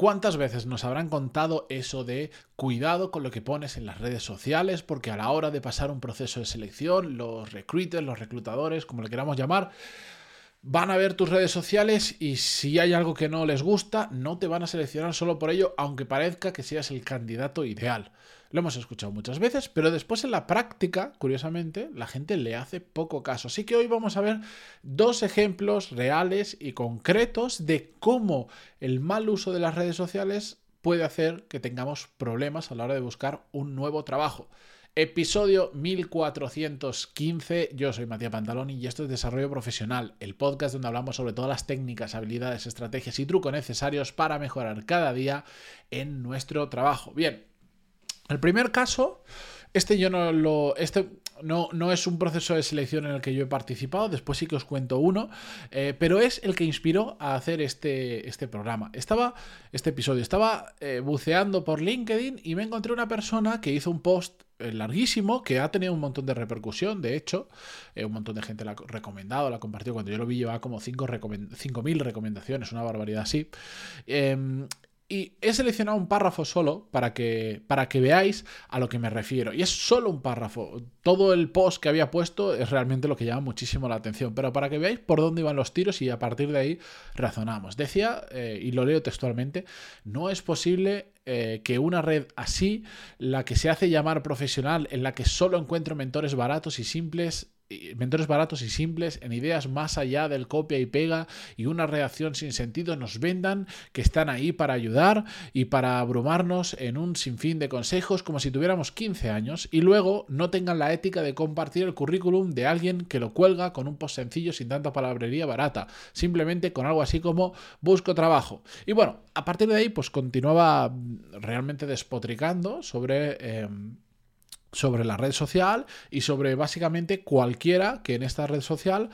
¿Cuántas veces nos habrán contado eso de cuidado con lo que pones en las redes sociales? Porque a la hora de pasar un proceso de selección, los recruiters, los reclutadores, como le queramos llamar, van a ver tus redes sociales y si hay algo que no les gusta, no te van a seleccionar solo por ello, aunque parezca que seas el candidato ideal. Lo hemos escuchado muchas veces, pero después en la práctica, curiosamente, la gente le hace poco caso. Así que hoy vamos a ver dos ejemplos reales y concretos de cómo el mal uso de las redes sociales puede hacer que tengamos problemas a la hora de buscar un nuevo trabajo. Episodio 1415, yo soy Matías Pantaloni y esto es Desarrollo Profesional, el podcast donde hablamos sobre todas las técnicas, habilidades, estrategias y trucos necesarios para mejorar cada día en nuestro trabajo. Bien, el primer caso, este yo no lo. Este no, no, es un proceso de selección en el que yo he participado, después sí que os cuento uno, eh, pero es el que inspiró a hacer este, este programa. Estaba, este episodio, estaba eh, buceando por LinkedIn y me encontré una persona que hizo un post larguísimo que ha tenido un montón de repercusión, de hecho, un montón de gente la ha recomendado, la ha compartido, cuando yo lo vi llevaba como 5.000 recomendaciones, una barbaridad así. Em, y he seleccionado un párrafo solo para que, para que veáis a lo que me refiero. Y es solo un párrafo. Todo el post que había puesto es realmente lo que llama muchísimo la atención. Pero para que veáis por dónde iban los tiros y a partir de ahí razonamos. Decía, eh, y lo leo textualmente, no es posible eh, que una red así, la que se hace llamar profesional, en la que solo encuentro mentores baratos y simples, mentores baratos y simples en ideas más allá del copia y pega y una reacción sin sentido nos vendan que están ahí para ayudar y para abrumarnos en un sinfín de consejos como si tuviéramos 15 años y luego no tengan la ética de compartir el currículum de alguien que lo cuelga con un post sencillo sin tanta palabrería barata, simplemente con algo así como busco trabajo. Y bueno, a partir de ahí pues continuaba realmente despotricando sobre... Em, sobre la red social y sobre básicamente cualquiera que en esta red social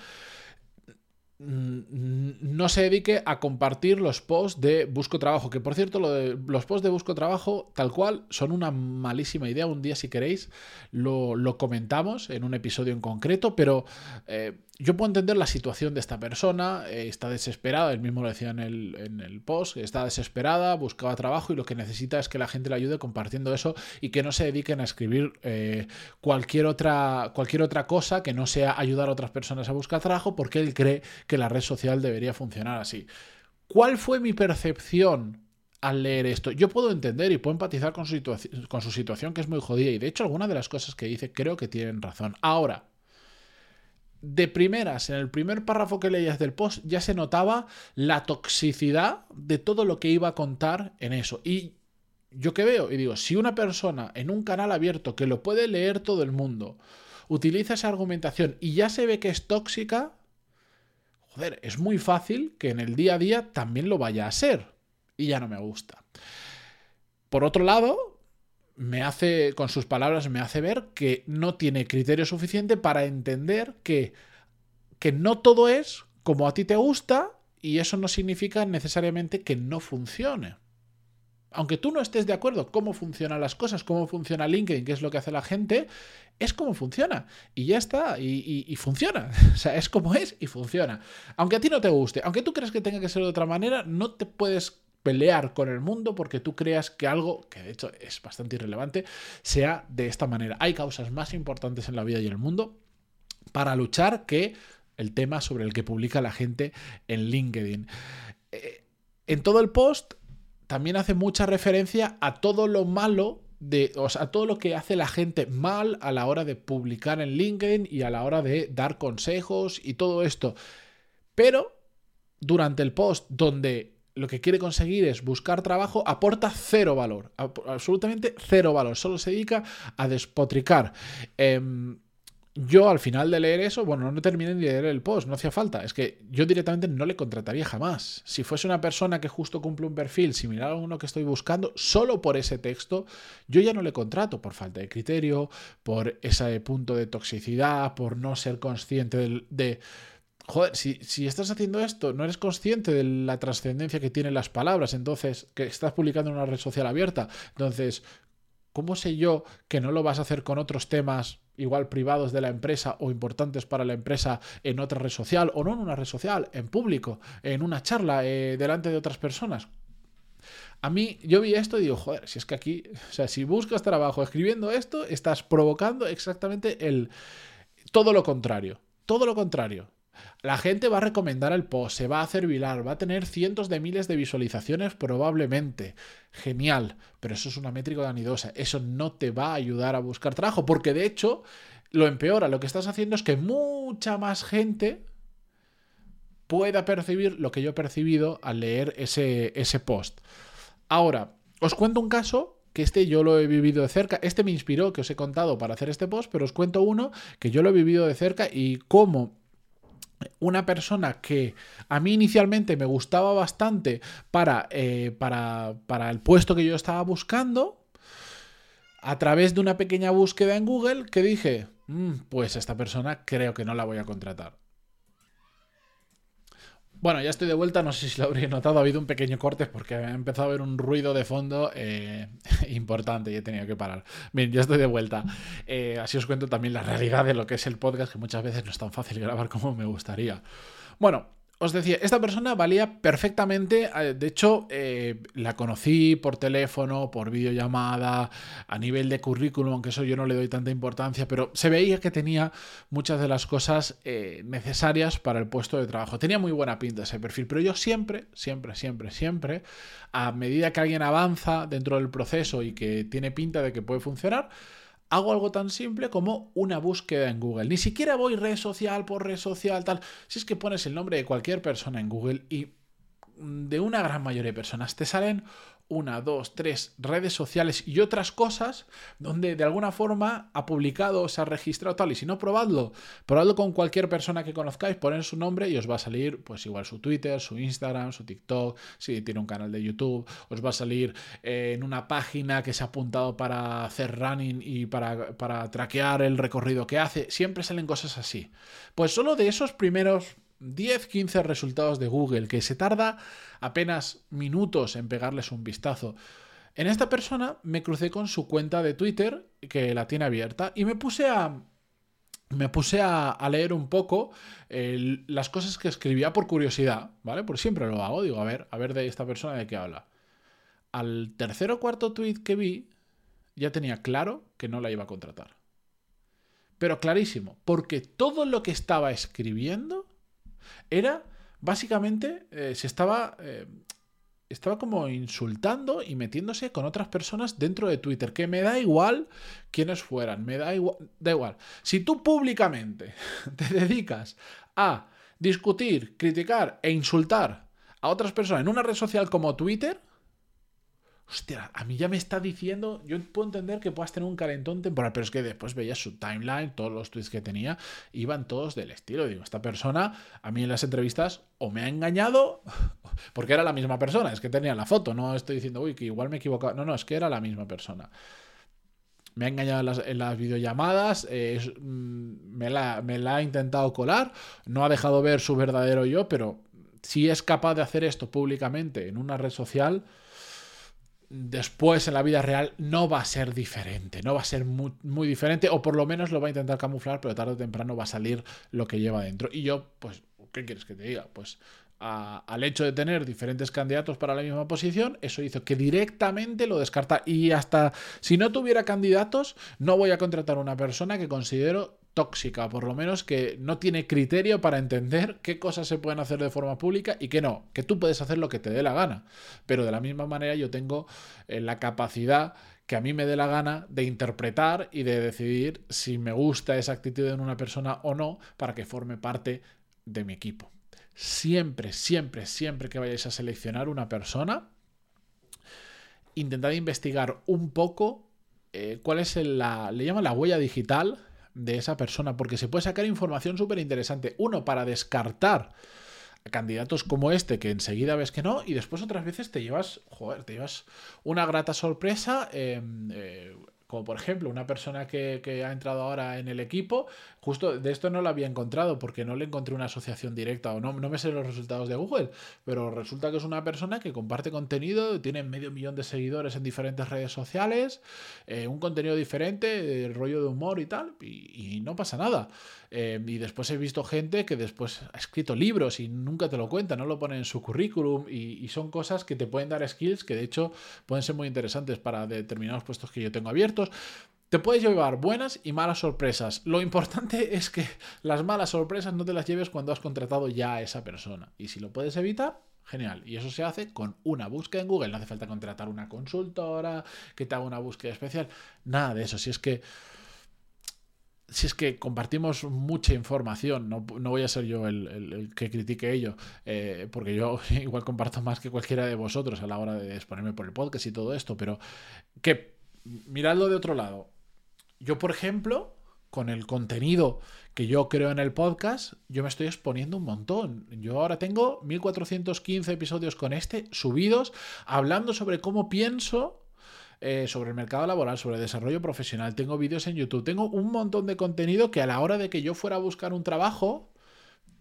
no se dedique a compartir los posts de Busco Trabajo, que por cierto los posts de Busco Trabajo tal cual son una malísima idea, un día si queréis lo, comentamos en un episodio en concreto, pero eh, yo puedo entender la situación de esta persona, eh, está desesperada, él mismo lo decía en el, en el, post, está desesperada, buscaba trabajo y lo que necesita es que la gente le ayude compartiendo eso y que no se dediquen a escribir eh, cualquier, otra, cualquier otra cosa que no sea ayudar a otras personas a buscar trabajo porque él cree que la red social debería funcionar así. ¿Cuál fue mi percepción al leer esto. Yo puedo entender y puedo empatizar con su, con su situación, que es muy jodida, y de hecho algunas de las cosas que dice creo que tienen razón. Ahora, de primeras, en el primer párrafo que leías del post, ya se notaba la toxicidad de todo lo que iba a contar en eso. Y yo que veo, y digo, si una persona en un canal abierto que lo puede leer todo el mundo, utiliza esa argumentación y ya se ve que es tóxica, es muy fácil que en el día a día también lo vaya a ser. Y ya no me gusta. Por otro lado, me hace, con sus palabras, me hace ver que no tiene criterio suficiente para entender que, que no todo es como a ti te gusta y eso no significa necesariamente que no funcione. Aunque tú no estés de acuerdo cómo funcionan las cosas, cómo funciona LinkedIn, qué es lo que hace la gente, es como funciona. Y ya está, y, funciona. O sea, es como es y funciona. Aunque a ti no te guste, aunque tú creas que tenga que ser de otra manera, no te puedes pelear con el mundo porque tú creas que algo, que de hecho es bastante irrelevante, sea de esta manera. Hay causas más importantes en la vida y en el mundo para luchar que el tema sobre el que publica la gente en LinkedIn. Eh, en todo el post también hace mucha referencia a todo lo malo de, o sea, a todo lo que hace la gente mal a la hora de publicar en LinkedIn y a la hora de dar consejos y todo esto. Pero durante el post donde lo que quiere conseguir es buscar trabajo, aporta cero valor, absolutamente cero valor, solo se dedica a despotricar. Em, yo al final de leer eso, bueno, no terminé de leer el post, no hacía falta. Es que yo directamente no le contrataría jamás. Si fuese una persona que justo cumple un perfil similar a uno que estoy buscando, solo por ese texto, yo ya no le contrato por falta de criterio, por ese punto de toxicidad, por no ser consciente de joder, si, si, estás haciendo esto, no eres consciente de la trascendencia que tienen las palabras, entonces, que estás publicando en una red social abierta, entonces, ¿cómo sé yo que no lo vas a hacer con otros temas igual privados de la empresa o importantes para la empresa en otra red social o no en una red social, en público, en una charla, eh, delante de otras personas? A mí, yo vi esto y digo, joder, si es que aquí, o sea, si buscas trabajo escribiendo esto, estás provocando exactamente el todo lo contrario. Todo lo contrario. La gente va a recomendar el post, se va a hacer viral, va a tener cientos de miles de visualizaciones probablemente. Genial, pero eso es una métrica danidosa. Eso no te va a ayudar a buscar trabajo, porque de hecho lo empeora. Lo que estás haciendo es que mucha más gente pueda percibir lo que yo he percibido al leer ese, ese post. Ahora, os cuento un caso que este yo lo he vivido de cerca. Este me inspiró, que os he contado para hacer este post, pero os cuento uno que yo lo he vivido de cerca y cómo una persona que a mí inicialmente me gustaba bastante para, eh, para, para el puesto que yo estaba buscando, a través de una pequeña búsqueda en Google, que dije, mm, pues esta persona creo que no la voy a contratar. Bueno, ya estoy de vuelta, no sé si lo habréis notado, ha habido un pequeño corte porque ha empezado a haber un ruido de fondo eh, importante y he tenido que parar. Bien, ya estoy de vuelta. Eh, así os cuento también la realidad de lo que es el podcast, que muchas veces no es tan fácil grabar como me gustaría. Bueno, os decía, esta persona valía perfectamente, eh, de hecho, eh, la conocí por teléfono, por videollamada, a nivel de currículum, aunque eso yo no le doy tanta importancia, pero se veía que tenía muchas de las cosas eh, necesarias para el puesto de trabajo. Tenía muy buena pinta ese perfil, pero yo siempre, siempre, siempre, siempre, a medida que alguien avanza dentro del proceso y que tiene pinta de que puede funcionar, hago algo tan simple como una búsqueda en Google. Ni siquiera voy red social por red social, tal. Si es que pones el nombre de cualquier persona en Google y de una gran mayoría de personas te salen una, dos, tres redes sociales y otras cosas donde de alguna forma ha publicado, se ha registrado tal. Y si no, probadlo. Probadlo con cualquier persona que conozcáis, poner su nombre y os va a salir pues igual su Twitter, su Instagram, su TikTok, si tiene un canal de YouTube, os va a salir eh, en una página que se ha apuntado para hacer running y para, para traquear el recorrido que hace. Siempre salen cosas así. Pues solo de esos primeros 10, 15 resultados de Google, que se tarda apenas minutos en pegarles un vistazo. En esta persona me crucé con su cuenta de Twitter, que la tiene abierta, y me puse a. Me puse a, leer un poco las cosas que escribía por curiosidad, ¿vale? Porque siempre lo hago, digo, a ver, a ver de esta persona de qué habla. Al tercer o cuarto tweet que vi, ya tenía claro que no la iba a contratar. Pero clarísimo, porque todo lo que estaba escribiendo era, básicamente, eh, se estaba... Eh, estaba como insultando y metiéndose con otras personas dentro de Twitter, que me da igual quiénes fueran, me da igual, da igual. Si tú públicamente te dedicas a discutir, criticar e insultar a otras personas en una red social como Twitter, Hostia, a mí ya me está diciendo, yo puedo entender que puedas tener un calentón temporal, pero es que después veías su timeline, todos los tweets que tenía, iban todos del estilo. Digo, esta persona a mí en las entrevistas o me ha engañado, porque era la misma persona, es que tenía la foto, no estoy diciendo, uy, que igual me he equivocado, no, no, es que era la misma persona. Me ha engañado en las, videollamadas, mm, me, la, me la ha intentado colar, no ha dejado ver su verdadero yo, pero si es capaz de hacer esto públicamente en una red social, después en la vida real no va a ser diferente, no va a ser muy, diferente, o por lo menos lo va a intentar camuflar, pero tarde o temprano va a salir lo que lleva dentro. Y yo, pues, ¿qué quieres que te diga? Pues al hecho de tener diferentes candidatos para la misma posición, eso hizo que directamente lo descarta. Y hasta si no tuviera candidatos, no voy a contratar a una persona que considero tóxica, por lo menos que no tiene criterio para entender qué cosas se pueden hacer de forma pública y qué no, que tú puedes hacer lo que te dé la gana, pero de la misma manera yo tengo eh, la capacidad que a mí me dé la gana de interpretar y de decidir si me gusta esa actitud en una persona o no para que forme parte de mi equipo. Siempre, siempre, siempre que vayáis a seleccionar una persona, intentad investigar un poco eh, cuál es la, le llaman la huella digital de esa persona, porque se puede sacar información súper interesante. Uno, para descartar candidatos como este que enseguida ves que no y después otras veces te llevas, joder, te llevas una grata sorpresa em, eh, como por ejemplo una persona que, ha entrado ahora en el equipo, justo de esto no lo había encontrado porque no le encontré una asociación directa o no, no me sé los resultados de Google, pero resulta que es una persona que comparte contenido, tiene medio millón de seguidores en diferentes redes sociales, eh, un contenido diferente, rollo de humor y tal, y, no pasa nada. Eh, y después he visto gente que después ha escrito libros y nunca te lo cuenta, no lo pone en su currículum y, y son cosas que te pueden dar skills que de hecho pueden ser muy interesantes para determinados puestos que yo tengo abiertos. Te puedes llevar buenas y malas sorpresas. Lo importante es que las malas sorpresas no te las lleves cuando has contratado ya a esa persona. Y si lo puedes evitar, genial. Y eso se hace con una búsqueda en Google. No hace falta contratar una consultora que te haga una búsqueda especial. Nada de eso. Si es que si es que compartimos mucha información, no, voy a ser yo el, que critique ello, eh, porque yo igual comparto más que cualquiera de vosotros a la hora de exponerme por el podcast y todo esto, pero que miradlo de otro lado. Yo, por ejemplo, con el contenido que yo creo en el podcast, yo me estoy exponiendo un montón. Yo ahora tengo 1415 episodios con este subidos, hablando sobre cómo pienso eh, sobre el mercado laboral, sobre desarrollo profesional, tengo vídeos en YouTube, tengo un montón de contenido que a la hora de que yo fuera a buscar un trabajo,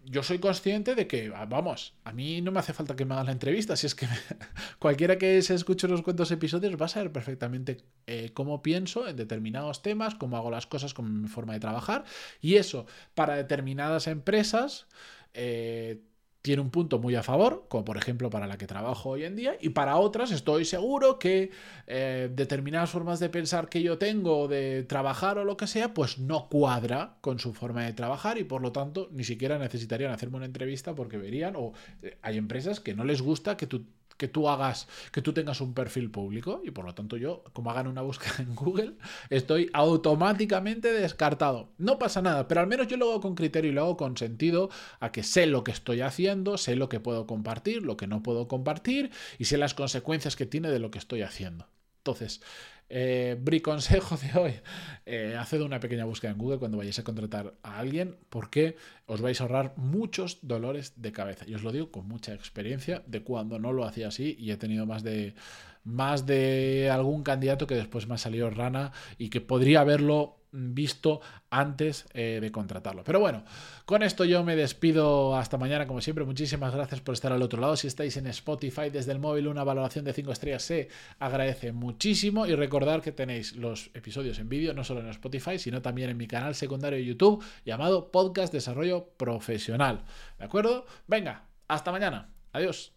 yo soy consciente de que, ah, vamos, a mí no me hace falta que me hagan la entrevista, si es que cualquiera que se escuche los cuentos episodios va a saber perfectamente eh, cómo pienso en determinados temas, cómo hago las cosas, con mi forma de trabajar, y eso para determinadas empresas. Eh, tiene un punto muy a favor, como por ejemplo para la que trabajo hoy en día, y para otras estoy seguro que eh, determinadas formas de pensar que yo tengo, de trabajar o lo que sea, pues no cuadra con su forma de trabajar y por lo tanto ni siquiera necesitarían hacerme una entrevista porque verían, o eh, hay empresas que no les gusta que tú que tú hagas, que tú tengas un perfil público y por lo tanto yo, como hagan una búsqueda en Google, estoy automáticamente descartado. No pasa nada, pero al menos yo lo hago con criterio y lo hago con sentido a que sé lo que estoy haciendo, sé lo que puedo compartir, lo que no puedo compartir y sé las consecuencias que tiene de lo que estoy haciendo. Entonces, eh, Bri consejo de hoy, eh, haced una pequeña búsqueda en Google cuando vayáis a contratar a alguien porque os vais a ahorrar muchos dolores de cabeza. Y os lo digo con mucha experiencia de cuando no lo hacía así y he tenido más de más de algún candidato que después me ha salido rana y que podría haberlo visto antes eh, de contratarlo. Pero bueno, con esto yo me despido hasta mañana, como siempre. Muchísimas gracias por estar al otro lado. Si estáis en Spotify desde el móvil, una valoración de 5 estrellas se agradece muchísimo. Y recordar que tenéis los episodios en vídeo, no solo en Spotify, sino también en mi canal secundario de YouTube llamado Podcast Desarrollo Profesional. ¿De acuerdo? Venga, hasta mañana. Adiós.